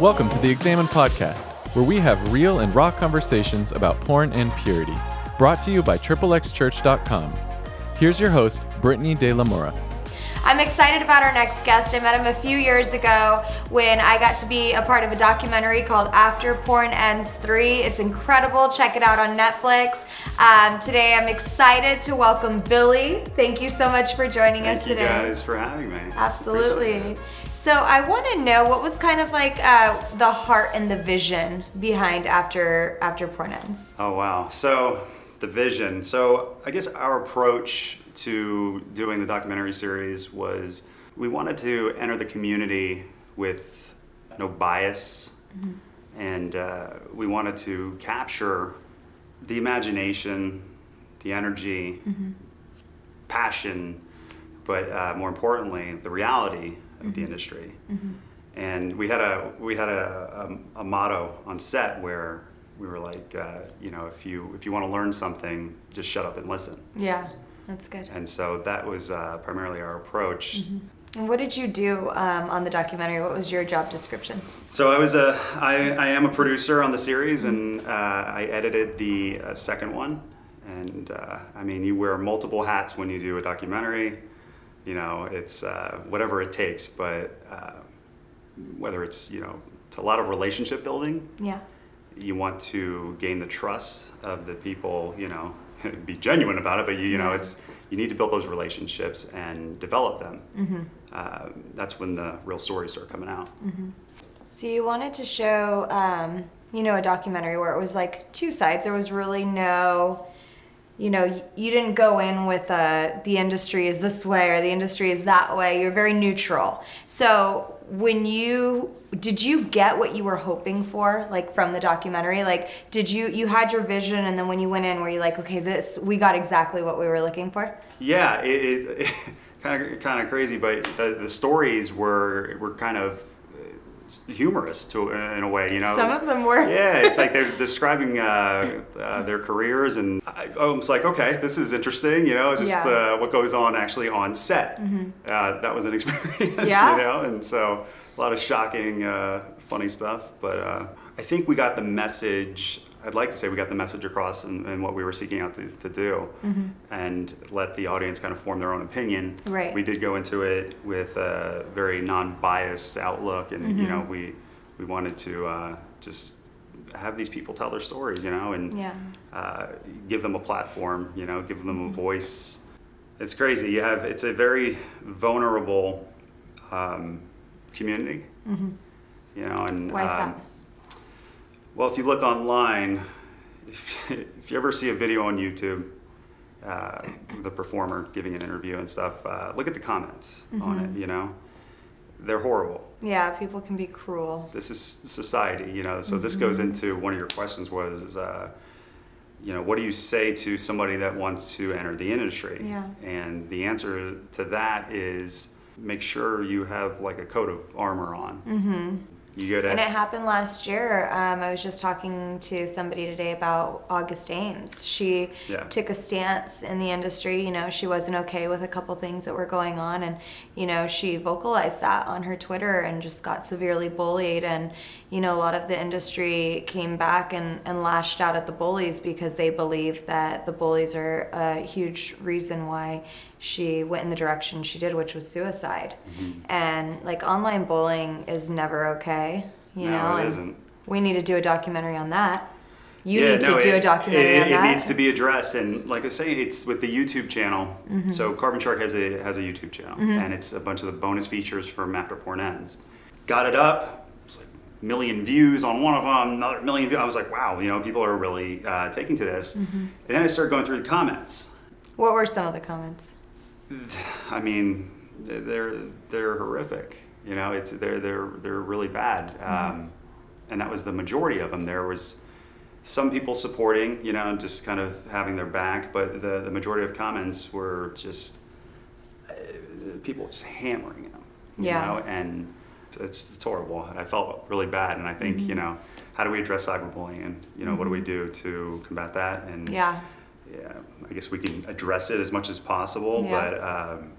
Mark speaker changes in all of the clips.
Speaker 1: Welcome to the Examine Podcast, where we have real and raw conversations about porn and purity. Brought to you by triplexchurch.com. Here's your host, Brittany De La Mora.
Speaker 2: I'm excited about our next guest. I met him a few years ago when I got to be a part of a documentary called After Porn Ends 3. It's incredible. Check it out on Netflix. Um, today I'm excited to welcome Billy. Thank you so much for joining
Speaker 3: Thank
Speaker 2: us
Speaker 3: you
Speaker 2: today.
Speaker 3: guys for having me.
Speaker 2: Absolutely. So I want to know what was kind of like uh, the heart and the vision behind After After Porn Ends.
Speaker 3: Oh wow. So the vision. So I guess our approach to doing the documentary series was we wanted to enter the community with no bias, and uh, we wanted to capture the imagination, the energy, passion, but uh, more importantly, the reality of the industry. And we had a we had a, a, a motto on set where we were like, uh, you know, if you if you want to learn something, just shut up and listen.
Speaker 2: Yeah, that's good.
Speaker 3: And so that was uh, primarily our approach.
Speaker 2: And what did you do um, on the documentary? What was your job description?
Speaker 3: So I was a I, I am a producer on the series, and uh, I edited the uh, second one. And uh, I mean, you wear multiple hats when you do a documentary. You know, it's uh, whatever it takes, but uh, whether it's you know, it's a lot of relationship building.
Speaker 2: Yeah.
Speaker 3: You want to gain the trust of the people. You know, be genuine about it, but you, you know, it's you need to build those relationships and develop them. Uh, that's when the real stories start coming out. Mhm.
Speaker 2: So you wanted to show, um, you know, a documentary where it was like two sides. There was really no, you know, you didn't go in with the industry is this way or the industry is that way. You're very neutral. So when you did you get what you were hoping for like from the documentary like did you you had your vision and then when you went in were you like okay this we got exactly what we were looking for
Speaker 3: Yeah, it, it kind of kind of crazy, but the, the stories were were kind of humorous to in a way, you know.
Speaker 2: some of them were
Speaker 3: yeah, it's like they're describing uh, uh, their careers, and I, I was like, okay, this is interesting, you know, just
Speaker 2: Yeah.
Speaker 3: uh, what goes on actually on set. Uh, that was an experience,
Speaker 2: Yeah?
Speaker 3: you know, and so a lot of shocking, uh, funny stuff. But uh, I think we got the message. I'd like to say we got the message across and, in what we were seeking out to, to do, and let the audience kind of form their own opinion.
Speaker 2: Right.
Speaker 3: We did go into it with a very non-biased outlook, and you know, we we wanted to uh, just have these people tell their stories, you know, and
Speaker 2: Yeah.
Speaker 3: uh, give them a platform, you know, give them a voice. It's crazy. You have it's a very vulnerable um, community, you know, and
Speaker 2: why is
Speaker 3: um,
Speaker 2: that
Speaker 3: well, if you look online, if, if you ever see a video on YouTube, uh, the performer giving an interview and stuff, uh, look at the comments on
Speaker 2: Mm-hmm.
Speaker 3: it. You know, they're horrible.
Speaker 2: yeah people can be cruel
Speaker 3: This is society. You know, so this goes into one of your questions was, is, uh, you know, what do you say to somebody that wants to enter the industry?
Speaker 2: Yeah.
Speaker 3: And the answer to that is make sure you have like a coat of armor on. Mm-hmm. You
Speaker 2: And it happened last year. Um, I was just talking to somebody today about August Ames. She
Speaker 3: Yeah.
Speaker 2: took a stance in the industry. You know, she wasn't okay with a couple things that were going on, and you know, she vocalized that on her Twitter and just got severely bullied. And you know, a lot of the industry came back and, and lashed out at the bullies because they believe that the bullies are a huge reason why she went in the direction she did, which was suicide.
Speaker 3: Mm-hmm.
Speaker 2: And like online bullying is never okay, you
Speaker 3: No,
Speaker 2: know.
Speaker 3: it
Speaker 2: and
Speaker 3: isn't.
Speaker 2: We need to do a documentary on that. You
Speaker 3: Yeah,
Speaker 2: need
Speaker 3: no,
Speaker 2: to do
Speaker 3: it-
Speaker 2: a documentary
Speaker 3: it,
Speaker 2: on
Speaker 3: it
Speaker 2: that.
Speaker 3: It needs to be addressed, and like I say, it's with the YouTube channel.
Speaker 2: Mm-hmm.
Speaker 3: So Carbon Shark has a has a YouTube channel, and it's a bunch of the bonus features from After Porn Ends. Got it up. Million views on one of them, another million views. I was like, wow, you know, people are really uh, taking to this.
Speaker 2: Mm-hmm.
Speaker 3: And then I started going through the comments.
Speaker 2: What were some of the comments?
Speaker 3: I mean, they're they're horrific. You know, it's they're they're they're really bad, um, and that was the majority of them. There was some people supporting, you know, just kind of having their back, but the the majority of comments were just uh, people just hammering them. You
Speaker 2: Yeah.
Speaker 3: know, and it's, it's horrible. I felt really bad, and I think you know, how do we address cyberbullying, and you know, what do we do to combat that? And
Speaker 2: Yeah.
Speaker 3: yeah, I guess we can address it as much as possible,
Speaker 2: Yeah.
Speaker 3: but um,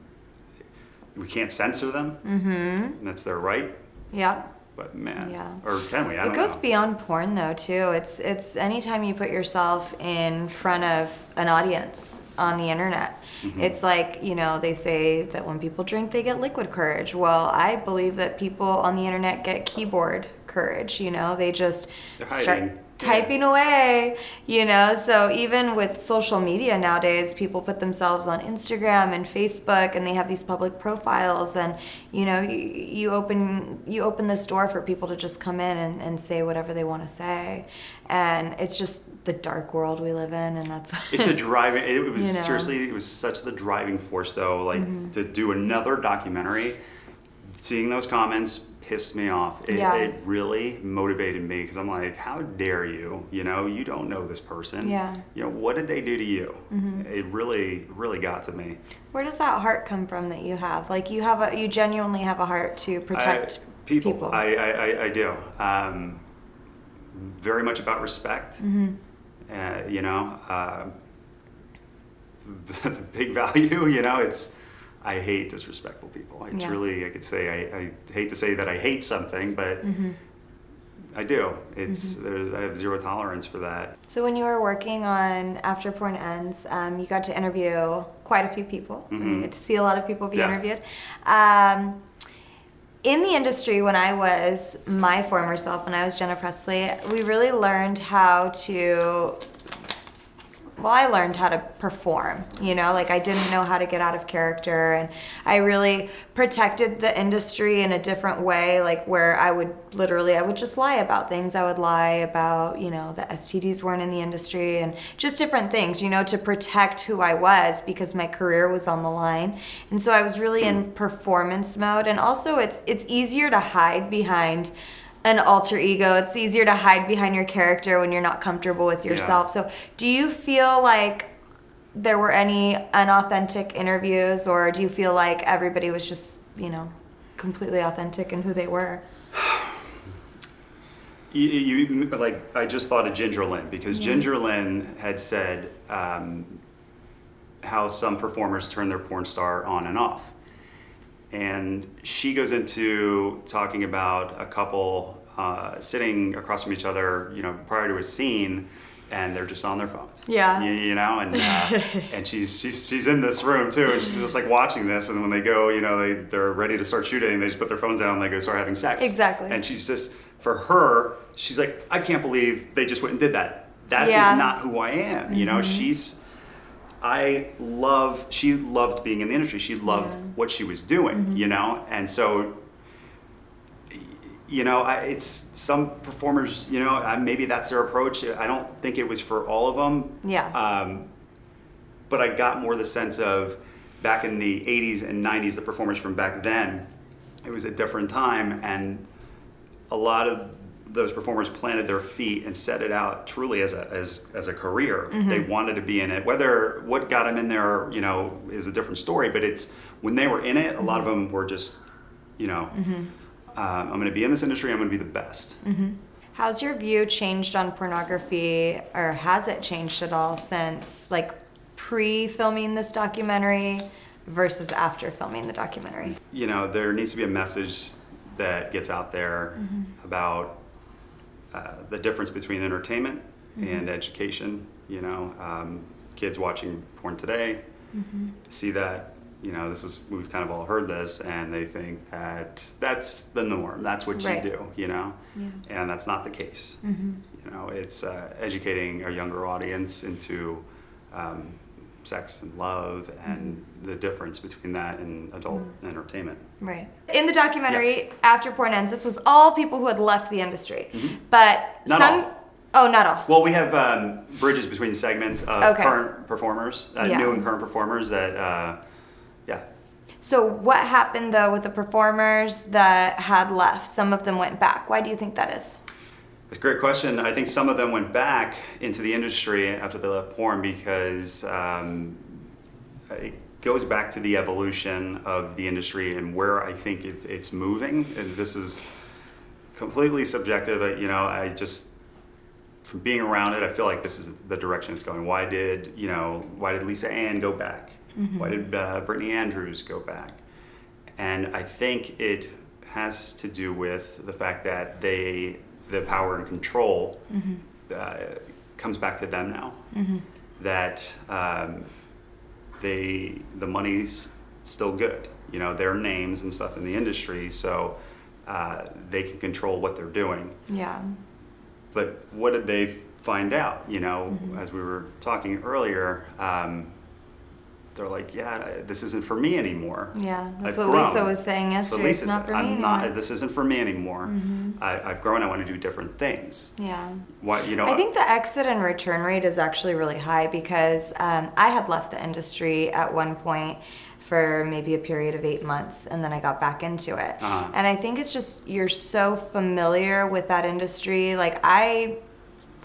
Speaker 3: we can't censor them. Mm-hmm. That's their right.
Speaker 2: Yeah.
Speaker 3: But man,
Speaker 2: Yeah.
Speaker 3: or can we? I
Speaker 2: it goes
Speaker 3: know.
Speaker 2: beyond porn though too. It's it's anytime you put yourself in front of an audience on the internet.
Speaker 3: Mm-hmm.
Speaker 2: It's like, you know, they say that when people drink they get liquid courage. Well, I believe that people on the internet get keyboard courage, you know. They just
Speaker 3: They're
Speaker 2: start
Speaker 3: hiding.
Speaker 2: Typing away, you know. So even with social media nowadays, people put themselves on Instagram and Facebook, and they have these public profiles, and you know, you, you open you open this door for people to just come in and, and say whatever they want to say, and it's just the dark world we live in, and that's
Speaker 3: It's a driving. It was
Speaker 2: You know.
Speaker 3: seriously. It was such the driving force, though. Like
Speaker 2: Mm-hmm.
Speaker 3: to do another documentary, seeing those comments pissed me off. It,
Speaker 2: Yeah.
Speaker 3: it really motivated me because I'm like, how dare you? You know, you don't know this person.
Speaker 2: Yeah. Mm-hmm.
Speaker 3: You know, what did they do to you? It really, really got to me.
Speaker 2: Where does that heart come from that you have? Like you have a you genuinely have a heart to protect
Speaker 3: I, people. I, I, I, I do. Um, very much about respect.
Speaker 2: Mm-hmm.
Speaker 3: Uh, you know, uh, that's a big value. You know, it's. I hate disrespectful people. I
Speaker 2: Yeah.
Speaker 3: truly, I could say, I, I hate to say that I hate something, but
Speaker 2: Mm-hmm.
Speaker 3: I do. It's there's I have zero tolerance for that.
Speaker 2: So when you were working on After Porn Ends, um, you got to interview quite a few people. and You get to see a lot of people be
Speaker 3: Yeah.
Speaker 2: interviewed. Um, in the industry, when I was my former self, when I was Jenna Presley, we really learned how to. Well, I learned how to perform, you know, like I didn't know how to get out of character, and I really protected the industry in a different way, like where I would literally, I would just lie about things. I would lie about, you know, the STDs weren't in the industry and just different things, you know, to protect who I was because my career was on the line. And so I was really in hmm. performance mode, and also it's it's easier to hide behind an alter ego. It's easier to hide behind your character when you're not comfortable with
Speaker 3: Yeah.
Speaker 2: yourself. So, do you feel like there were any unauthentic interviews, or do you feel like everybody was just, you know, completely authentic in who they were?
Speaker 3: You, you like I just thought of Ginger Lynn because Ginger Lynn had said um, how some performers turn their porn star on and off, and she goes into talking about a couple uh, sitting across from each other, you know, prior to a scene, and they're just on their phones.
Speaker 2: Yeah.
Speaker 3: You, you know, and uh, and she's she's she's in this room too, and she's just like watching this, and when they go, you know, they they're ready to start shooting, they just put their phones down, and they go start having sex.
Speaker 2: Exactly.
Speaker 3: And she's just for her, she's like, I can't believe they just went and did that. That is
Speaker 2: Yeah.
Speaker 3: not who I am. You know, she's. I love. She loved being in the industry. She loved
Speaker 2: Yeah.
Speaker 3: what she was doing. You know, and so. You know, I, it's some performers. You know, I, maybe that's their approach. I don't think it was for all of them.
Speaker 2: Yeah.
Speaker 3: Um, but I got more the sense of back in the 80s and 90s, the performers from back then, it was a different time, and a lot of those performers planted their feet and set it out truly as a as, as a career. Mm-hmm. They wanted to be in it. Whether what got them in there, you know, is a different story. But it's when they were in it, a lot of mm-hmm. them were just, you know, mm-hmm. um, I'm going to be in this industry. I'm going to be the best.
Speaker 2: How's your view changed on pornography, or has it changed at all since like pre-filming this documentary versus after filming the documentary?
Speaker 3: you know, there needs to be a message that gets out there about uh, the difference between entertainment and education. You know, um, kids watching porn today see that. You know, this is we've kind of all heard this, and they think that that's the norm. That's what
Speaker 2: Right.
Speaker 3: you do. You know,
Speaker 2: Yeah.
Speaker 3: and that's not the case. You know, it's uh, educating a younger audience into um, sex and love and the difference between that and adult entertainment.
Speaker 2: Right. In the documentary, After Porn Ends, this was all people who had left the industry. But
Speaker 3: Mm-hmm. Not
Speaker 2: some.
Speaker 3: all.
Speaker 2: Oh, not all.
Speaker 3: Well, we have um, bridges between segments of
Speaker 2: Okay.
Speaker 3: current performers, uh,
Speaker 2: Yeah.
Speaker 3: new and current performers that, uh, yeah.
Speaker 2: So, what happened though with the performers that had left? Some of them went back. Why do you think that is?
Speaker 3: That's a great question. I think some of them went back into the industry after they left porn because um, it goes back to the evolution of the industry and where I think it's, it's moving. And this is completely subjective. You know, I just from being around it, I feel like this is the direction it's going. Why did you know? Why did Lisa Ann go back? Why did uh, Brittany Andrews go back? And I think it has to do with the fact that they, the power and control uh, comes back to them now. That um, they, the money's still good. You know, their names and stuff in the industry, so uh, they can control what they're doing.
Speaker 2: Yeah.
Speaker 3: But what did they find out? You know, as we were talking earlier, um, they're like, "Yeah, this isn't for me anymore."
Speaker 2: Yeah, that's
Speaker 3: I've
Speaker 2: what Lisa was saying
Speaker 3: So
Speaker 2: yesterday. It's
Speaker 3: Lisa
Speaker 2: not for
Speaker 3: I'm
Speaker 2: anymore." Mm-hmm.
Speaker 3: not. This isn't for me anymore. I, I've grown. I want to do different things.
Speaker 2: Yeah.
Speaker 3: What you know?
Speaker 2: I think the exit and return rate is actually really high because um, I had left the industry at one point for maybe a period of eight months and then I got back into it.
Speaker 3: Uh-huh.
Speaker 2: And I think it's just you're so familiar with that industry. Like, I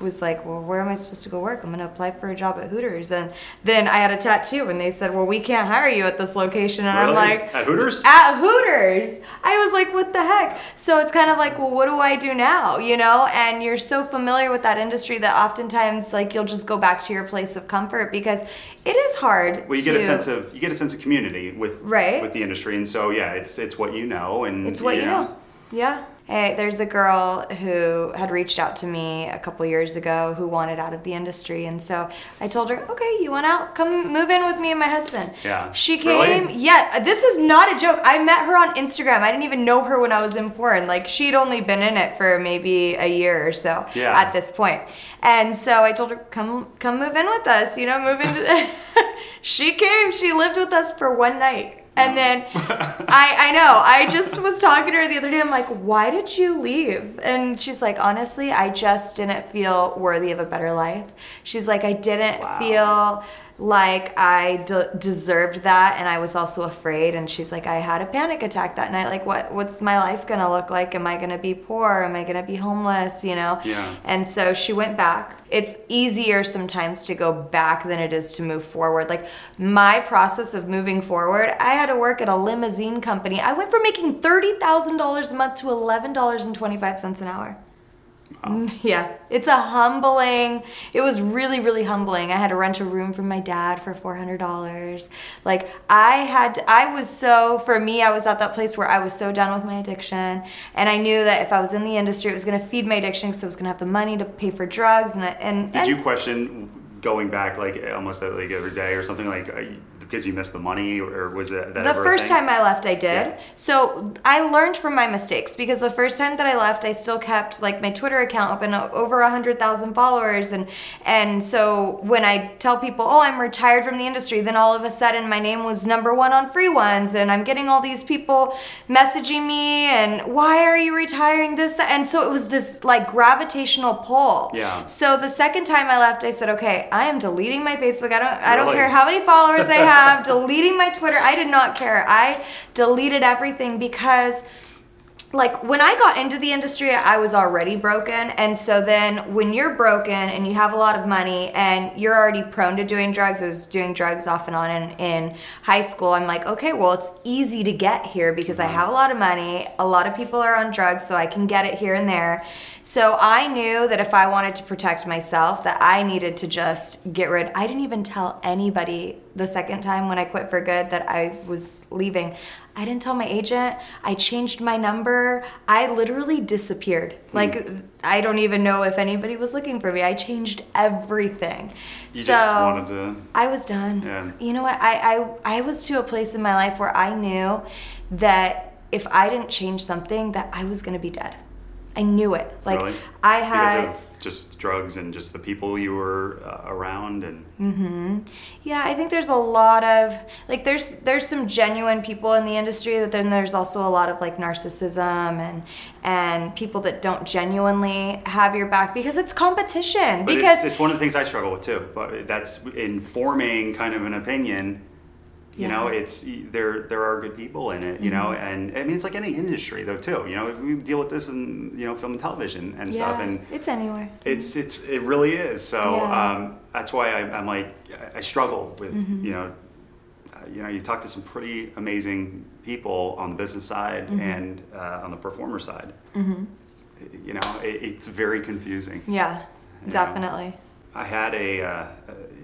Speaker 2: was like, well, where am I supposed to go work? I'm going to apply for a job at Hooters. And then I had a tattoo and they said, well, we can't hire you at this location. And I'm like,
Speaker 3: at Hooters.
Speaker 2: at Hooters. I was like, what the heck? So it's kind of like, well, what do I do now? You know, and you're so familiar with that industry that oftentimes, like, you'll just go back to your place of comfort because it is hard.
Speaker 3: well, you
Speaker 2: to,
Speaker 3: get a sense of you get a sense of community with
Speaker 2: Right.
Speaker 3: with the industry, and so yeah, it's it's what you know, and
Speaker 2: It's what you know. Yeah. Hey, there's a girl who had reached out to me a couple years ago who wanted out of the industry. And so I told her, okay, you want out? Come move in with me and my husband.
Speaker 3: Yeah.
Speaker 2: She
Speaker 3: Really?
Speaker 2: came. Yeah, this is not a joke. I met her on Instagram. I didn't even know her when I was in porn. Like, she'd only been in it for maybe a year or so
Speaker 3: Yeah.
Speaker 2: at this point. And so I told her, come, come move in with us, you know, move into. she came. She lived with us for one night. And then I, I know, I just was talking to her the other day. I'm like, why did you leave? And she's like, honestly, I just didn't feel worthy of a better life. She's like, I didn't
Speaker 3: Wow.
Speaker 2: feel like I de- deserved that, and I was also afraid. And she's like, I had a panic attack that night. Like, what? What's my life gonna look like? Am I gonna be poor? Am I gonna be homeless? You know?
Speaker 3: Yeah.
Speaker 2: And so she went back. It's easier sometimes to go back than it is to move forward. Like my process of moving forward, I had to work at a limousine company. I went from making thirty thousand dollars a month to eleven dollars and twenty five cents an hour. Mm, Yeah, it's a humbling. It was really, really humbling. I had to rent a room from my dad for four hundred dollars. Like I had, to, I was so for me, I was at that place where I was so done with my addiction, and I knew that if I was in the industry, it was going to feed my addiction, because I was going to have the money to pay for drugs, and and
Speaker 3: Did
Speaker 2: and-
Speaker 3: you question going back like almost uh, like every day or something like uh, because you missed the money, or was it that
Speaker 2: the first time I left, I did.
Speaker 3: Yeah.
Speaker 2: So I learned from my mistakes because the first time that I left, I still kept like my Twitter account open, o- over a hundred thousand followers, and and so when I tell people, oh, I'm retired from the industry, then all of a sudden my name was number one on FreeOnes, and I'm getting all these people messaging me, and why are you retiring this, that, and so it was this like gravitational pull.
Speaker 3: Yeah.
Speaker 2: So the second time I left, I said, okay, I am deleting my Facebook. I don't, I don't care how many followers I have. deleting my Twitter. I did not care. I deleted everything because like when I got into the industry, I was already broken. And so then when you're broken and you have a lot of money and you're already prone to doing drugs, I was doing drugs off and on in, in high school. I'm like, okay, well, it's easy to get here because I mm-hmm. have a lot of money. A lot of people are on drugs, so I can get it here and there. So I knew that if I wanted to protect myself, that I needed to just get rid. I didn't even tell anybody the second time when I quit for good that I was leaving. I didn't tell my agent. I changed my number. I literally disappeared.
Speaker 3: Hmm.
Speaker 2: Like I don't even know if anybody was looking for me. I changed everything.
Speaker 3: You
Speaker 2: so
Speaker 3: just wanted to.
Speaker 2: I was done.
Speaker 3: Yeah.
Speaker 2: You know what? I, I I was to a place in my life where I knew that if I didn't change something, that I was gonna be dead. I knew it. Like
Speaker 3: really?
Speaker 2: I had.
Speaker 3: because of just drugs and just the people you were uh, around and
Speaker 2: Yeah, I think there's a lot of like there's there's some genuine people in the industry that then there's also a lot of like narcissism and and people that don't genuinely have your back because it's competition
Speaker 3: But
Speaker 2: because
Speaker 3: it's, it's one of the things I struggle with too. But that's informing kind of an opinion. You know, it's there. There are good people in it. You know,
Speaker 2: Mm-hmm.
Speaker 3: and I mean, it's like any industry though too. You know, we deal with this in you know film and television and stuff,
Speaker 2: yeah,
Speaker 3: and
Speaker 2: it's anywhere.
Speaker 3: it's it's it really is. So
Speaker 2: Yeah.
Speaker 3: um, that's why I, I'm like I struggle with
Speaker 2: Mm-hmm.
Speaker 3: you know. uh, You know, you talk to some pretty amazing people on the business side
Speaker 2: Mm-hmm.
Speaker 3: and uh, on the performer side. You know, it, it's very confusing.
Speaker 2: Yeah,
Speaker 3: know.
Speaker 2: definitely.
Speaker 3: I had a, uh,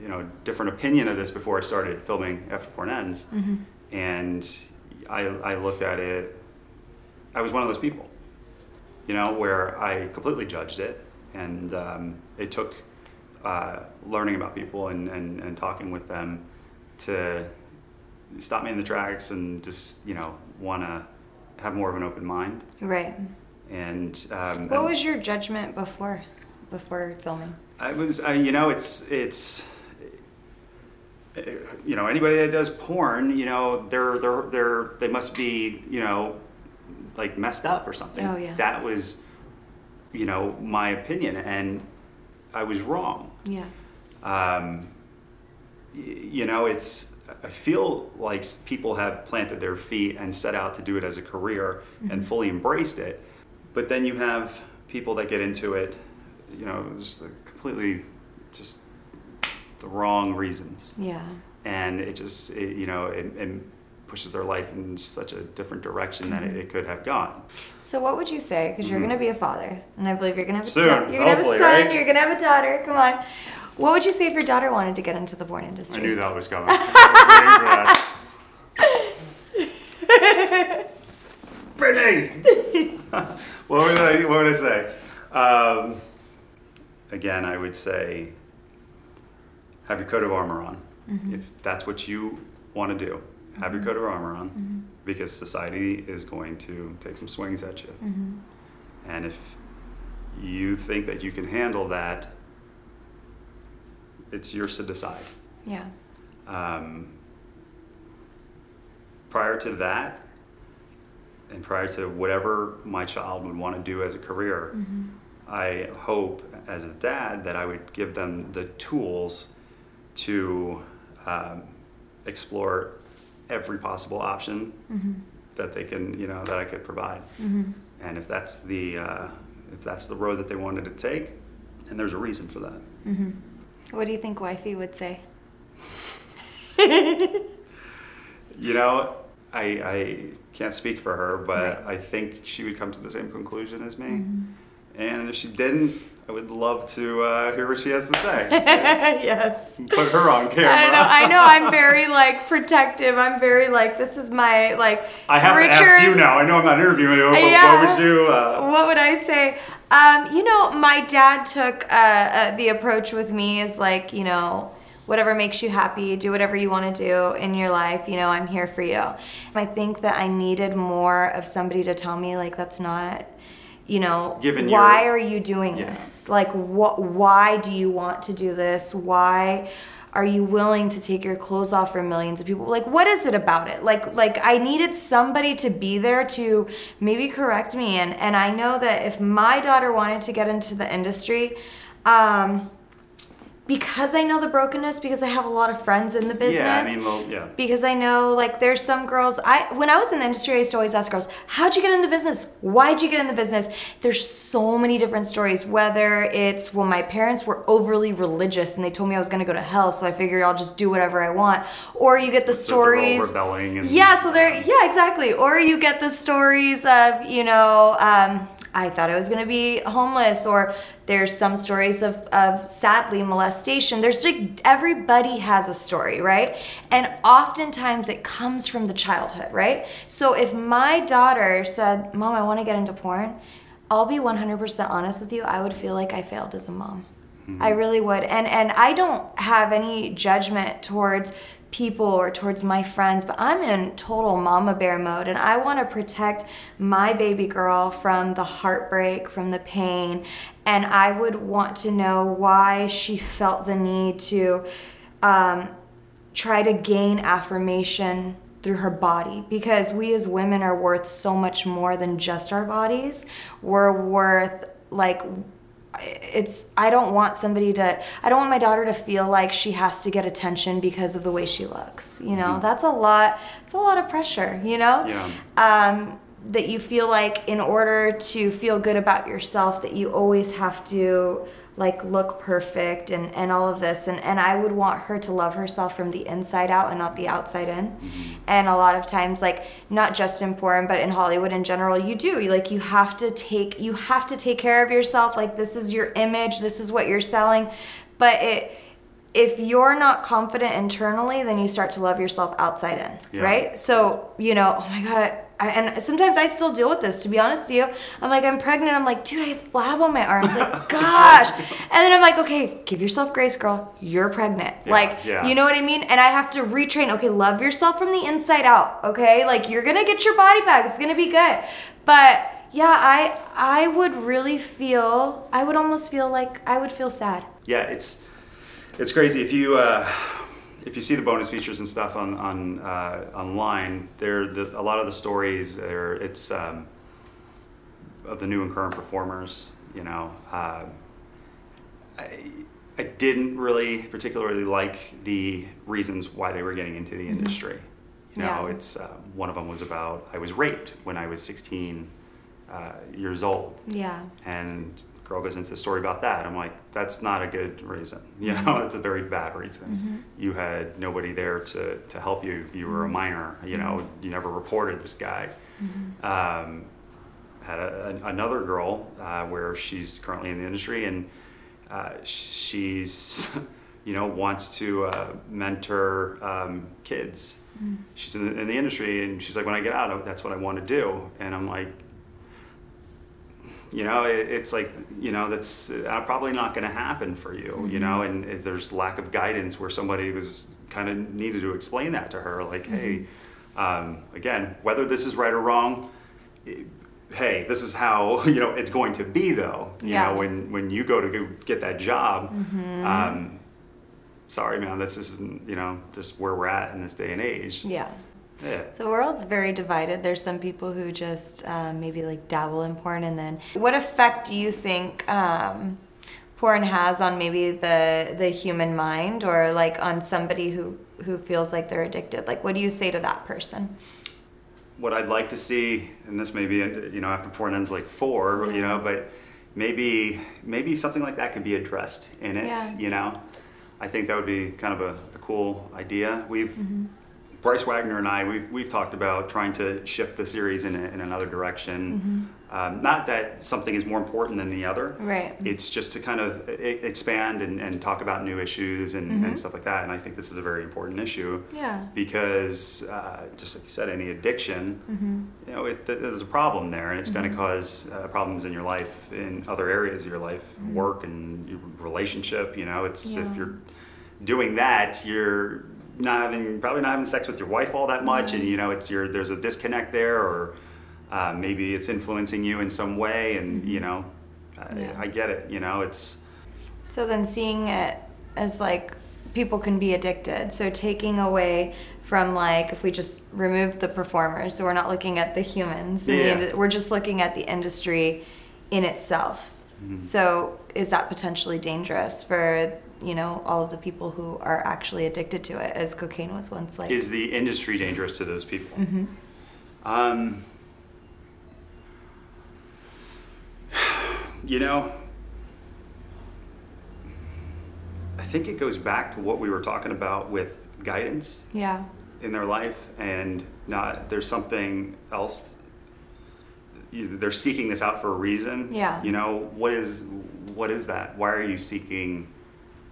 Speaker 3: you know different opinion of this before I started filming After Porn Ends,
Speaker 2: Mm-hmm.
Speaker 3: and I, I looked at it I was one of those people, you know, where I completely judged it, and um, it took uh, learning about people and, and, and talking with them to stop me in the tracks and just you know want to have more of an open mind.
Speaker 2: Right.
Speaker 3: And um,
Speaker 2: What
Speaker 3: and
Speaker 2: was your judgment before before filming?
Speaker 3: I was, uh, you know, it's it's. You know, anybody that does porn, you know, they're they're they're they must be, you know, like messed up or something.
Speaker 2: Oh, yeah.
Speaker 3: That was, you know, my opinion, and I was wrong.
Speaker 2: Yeah.
Speaker 3: Um, you know, it's. I feel like people have planted their feet and set out to do it as a career and fully embraced it, but then you have people that get into it, you know, just completely, just the wrong reasons,
Speaker 2: Yeah.
Speaker 3: and it just, it, you know, it, it pushes their life in such a different direction than it, it could have gone.
Speaker 2: So what would you say? Because you're
Speaker 3: Mhm.
Speaker 2: gonna be a father, and I believe you're gonna have a
Speaker 3: Soon,
Speaker 2: da- you're gonna have a son.
Speaker 3: right?
Speaker 2: You're gonna have a daughter. Come on. What would you say if your daughter wanted to get into the porn industry?
Speaker 3: I knew that was coming. I was waiting for that. Brittany! what, would I, what would I say? Um, again, I would say have your coat of armor on. If that's what you want to do, have your coat of armor on because society is going to take some swings at you.
Speaker 2: Mm-hmm.
Speaker 3: And if you think that you can handle that, it's yours to decide.
Speaker 2: Yeah.
Speaker 3: Um, prior to that, and prior to whatever my child would want to do as a career,
Speaker 2: Mm-hmm.
Speaker 3: I hope as a dad that I would give them the tools to um, explore every possible option
Speaker 2: Mm-hmm.
Speaker 3: that they can, you know, that I could provide.
Speaker 2: Mm-hmm.
Speaker 3: And if that's the uh, if that's the road that they wanted to take, then there's a reason for that.
Speaker 2: Mm-hmm. What do you think wifey would say?
Speaker 3: You know, I, I can't speak for her, but
Speaker 2: Right.
Speaker 3: I think she would come to the same conclusion as me.
Speaker 2: Mm-hmm.
Speaker 3: And if she didn't, I would love to uh, hear what she has to say.
Speaker 2: yes.
Speaker 3: Put her on camera.
Speaker 2: I don't know. I know. I'm very like protective. I'm very like this is my like.
Speaker 3: I have to ask you now. I know I'm not interviewing you, but
Speaker 2: Yeah.
Speaker 3: what would you? Uh,
Speaker 2: What would I say? Um, you know, my dad took uh, uh, the approach with me is like, you know, whatever makes you happy, do whatever you want to do in your life. You know, I'm here for you. I think that I needed more of somebody to tell me like that's not. You know,
Speaker 3: Given
Speaker 2: why
Speaker 3: your-
Speaker 2: are you doing
Speaker 3: Yeah.
Speaker 2: this? Like, what? Why do you want to do this? Why are you willing to take your clothes off for millions of people? Like, what is it about it? Like, like I needed somebody to be there to maybe correct me. And and I know that if my daughter wanted to get into the industry, um, because I know the brokenness, because I have a lot of friends in the business
Speaker 3: yeah, I mean, well, yeah.
Speaker 2: because I know like there's some girls I when I was in the industry I used to always ask girls how'd you get in the business? Why'd you get in the business? There's so many different stories whether it's well my parents were overly religious and they told me I was gonna go to hell so I figured I'll just do whatever I want. Or you get the
Speaker 3: So
Speaker 2: stories
Speaker 3: rebelling and
Speaker 2: yeah so they're yeah exactly. Or you get the stories of you know um, I thought I was gonna be homeless, or there's some stories of, of sadly molestation. There's like everybody has a story, right? And oftentimes it comes from the childhood, right? So if my daughter said, Mom, I wanna get into porn, I'll be 100% honest with you, I would feel like I failed as a mom. Hmm. I really would. And and I don't have any judgment towards people or towards my friends, but I'm in total mama bear mode and I want to protect my baby girl from the heartbreak, from the pain, and I would want to know why she felt the need to um, try to gain affirmation through her body because we as women are worth so much more than just our bodies. We're worth like it's I don't want somebody to I don't want my daughter to feel like she has to get attention because of the way she looks. You know, that's a lot it's a lot of pressure, you know?
Speaker 3: Yeah.
Speaker 2: Um that you feel like in order to feel good about yourself that you always have to like look perfect and, and all of this. And, and i would want her to love herself from the inside out and not the outside in. Mm-hmm. And a lot of times like not just in porn but in hollywood in general you do. You like you have to take you have to take care of yourself. Like this is your image. This is what you're selling. But it if you're not confident internally, then you start to love yourself outside in,
Speaker 3: Yeah.
Speaker 2: right? So, you know, oh my God, I, and sometimes I still deal with this, to be honest with you. I'm like, I'm pregnant. I'm like, dude, I have flab on my arms. Like, gosh. And then I'm like, okay, give yourself grace, girl. You're pregnant.
Speaker 3: Yeah,
Speaker 2: like,
Speaker 3: yeah.
Speaker 2: you know what I mean? And I have to retrain. Okay, love yourself from the inside out. Okay, like you're gonna get your body back. It's gonna be good. But yeah, I I would really feel. I would almost feel like I would feel sad.
Speaker 3: yeah, it's it's crazy if you uh, if you see the bonus features and stuff on on uh, online. There, the, a lot of the stories are it's um, of the new and current performers. You know, uh, I, I didn't really particularly like the reasons why they were getting into the industry. You know,
Speaker 2: Mm-hmm. Yeah.
Speaker 3: it's uh, one of them was about I was raped when I was 16 uh, years old.
Speaker 2: Yeah.
Speaker 3: and girl goes into the story about that i'm like that's not a good reason. You know that's a very bad reason. You had nobody there to, to help you. You were a minor you know you never reported this guy. Um, had a, a- another girl uh, where she's currently in the industry and uh, she's you know wants to uh, mentor um, kids. She's in the, in the industry and she's like when i get out that's what i want to do. And i'm like you know it, it's like you know that's uh, probably not going to happen for you you know and there's lack of guidance where somebody was kind of needed to explain that to her like hey um, again whether this is right or wrong eh, hey this is how you know it's going to be though you
Speaker 2: Yeah.
Speaker 3: know when when you go to go get that job um, sorry man this isn't you know just where we're at in this day and age
Speaker 2: Yeah.
Speaker 3: Yeah
Speaker 2: So the world's very divided. There's some people who just um, maybe like dabble in porn, and then what effect do you think um, porn has on maybe the the human mind, or like on somebody who who feels like they're addicted? Like, what do you say to that person?
Speaker 3: what I'd like to see, and this may be, you know, after porn ends like four, you know, but maybe maybe something like that could be addressed in it.
Speaker 2: Yeah.
Speaker 3: You know, I think that would be kind of a, a cool idea. We've
Speaker 2: Mm-hmm.
Speaker 3: Bryce Wagner and I we've we've talked about trying to shift the series in, a, in another direction. Um, not that something is more important than the other.
Speaker 2: Mm-hmm. Right.
Speaker 3: It's just to kind of expand and, and talk about new issues and,
Speaker 2: Mm-hmm.
Speaker 3: and stuff like that. And I think this is a very important issue
Speaker 2: Yeah.
Speaker 3: because uh, just like you said, any addiction,
Speaker 2: Mm-hmm.
Speaker 3: you know, it, there's a problem there, and it's going to cause uh, problems in your life, in other areas of your life, work and your relationship. You know, it's
Speaker 2: Mm-hmm. Yeah.
Speaker 3: if you're doing that, you're not having probably not having sex with your wife all that much, and you know, it's your there's a disconnect there, or uh, maybe it's influencing you in some way, and you know,
Speaker 2: Mm-hmm. Yeah.
Speaker 3: I, I get it. You know, it's
Speaker 2: So then seeing it as like people can be addicted. So taking away from like if we just remove the performers, so we're not looking at the humans. in the
Speaker 3: Yeah.
Speaker 2: we're just looking at the industry in itself.
Speaker 3: Mm-hmm.
Speaker 2: So is that potentially dangerous for you know all of the people who are actually addicted to it, as cocaine was once like?
Speaker 3: is the industry dangerous to those people?
Speaker 2: Mm-hmm.
Speaker 3: Um, you know, I think it goes back to what we were talking about with guidance
Speaker 2: yeah.
Speaker 3: in their life, and not there's something else. They're seeking this out for a reason.
Speaker 2: Yeah.
Speaker 3: You know what is what is that? Why are you seeking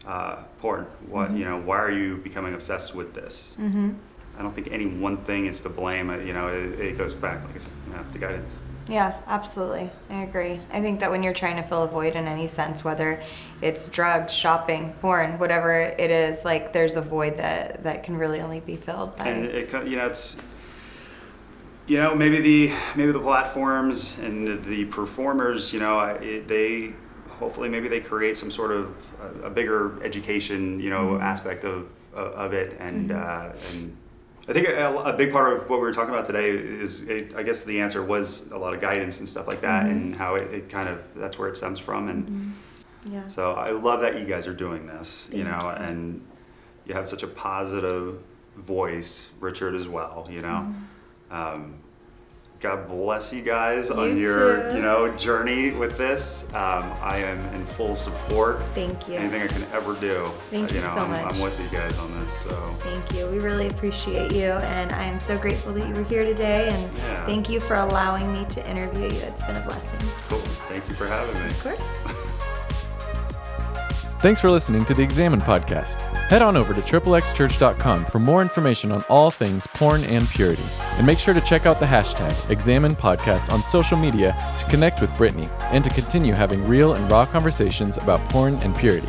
Speaker 3: uh, porn? What you know? Why are you becoming obsessed with this?
Speaker 2: Mm-hmm.
Speaker 3: I don't think any one thing is to blame. Uh, You know, it, it goes back, like I said, you know, to guidance.
Speaker 2: Yeah, absolutely. I agree. I think that when you're trying to fill a void in any sense, whether it's drugs, shopping, porn, whatever it is, like there's a void that that can really only be filled by.
Speaker 3: And it, you know, it's, you know, maybe the maybe the platforms and the performers, you know, it, they hopefully maybe they create some sort of a, a bigger education, you know, mm-hmm. aspect of of it, and mm-hmm. uh, and. I think a, a big part of what we were talking about today is, it, I guess the answer was a lot of guidance and stuff like that, mm-hmm. and how it, it kind of that's where it stems from, and
Speaker 2: yeah.
Speaker 3: So I love that you guys are doing this, you know,
Speaker 2: you.
Speaker 3: and you have such a positive voice, Richard as well, you know. Um, God bless you guys on your,
Speaker 2: too.
Speaker 3: you know, journey with this. Um, I am in full support.
Speaker 2: Thank you.
Speaker 3: Anything I can ever do,
Speaker 2: Thank
Speaker 3: uh,
Speaker 2: you
Speaker 3: know,
Speaker 2: so
Speaker 3: I'm,
Speaker 2: much.
Speaker 3: I'm with you guys on this. So
Speaker 2: Thank you. We really appreciate you, and I am so grateful that you were here today. And
Speaker 3: Yeah.
Speaker 2: thank you for allowing me to interview you. It's been a blessing.
Speaker 3: cool. Thank you for having me.
Speaker 2: Of course.
Speaker 1: Thanks for listening to the Examine podcast. Head on over to triplexchurch.com for more information on all things porn and purity. And make sure to check out the hashtag Examine Podcast on social media to connect with Brittany and to continue having real and raw conversations about porn and purity.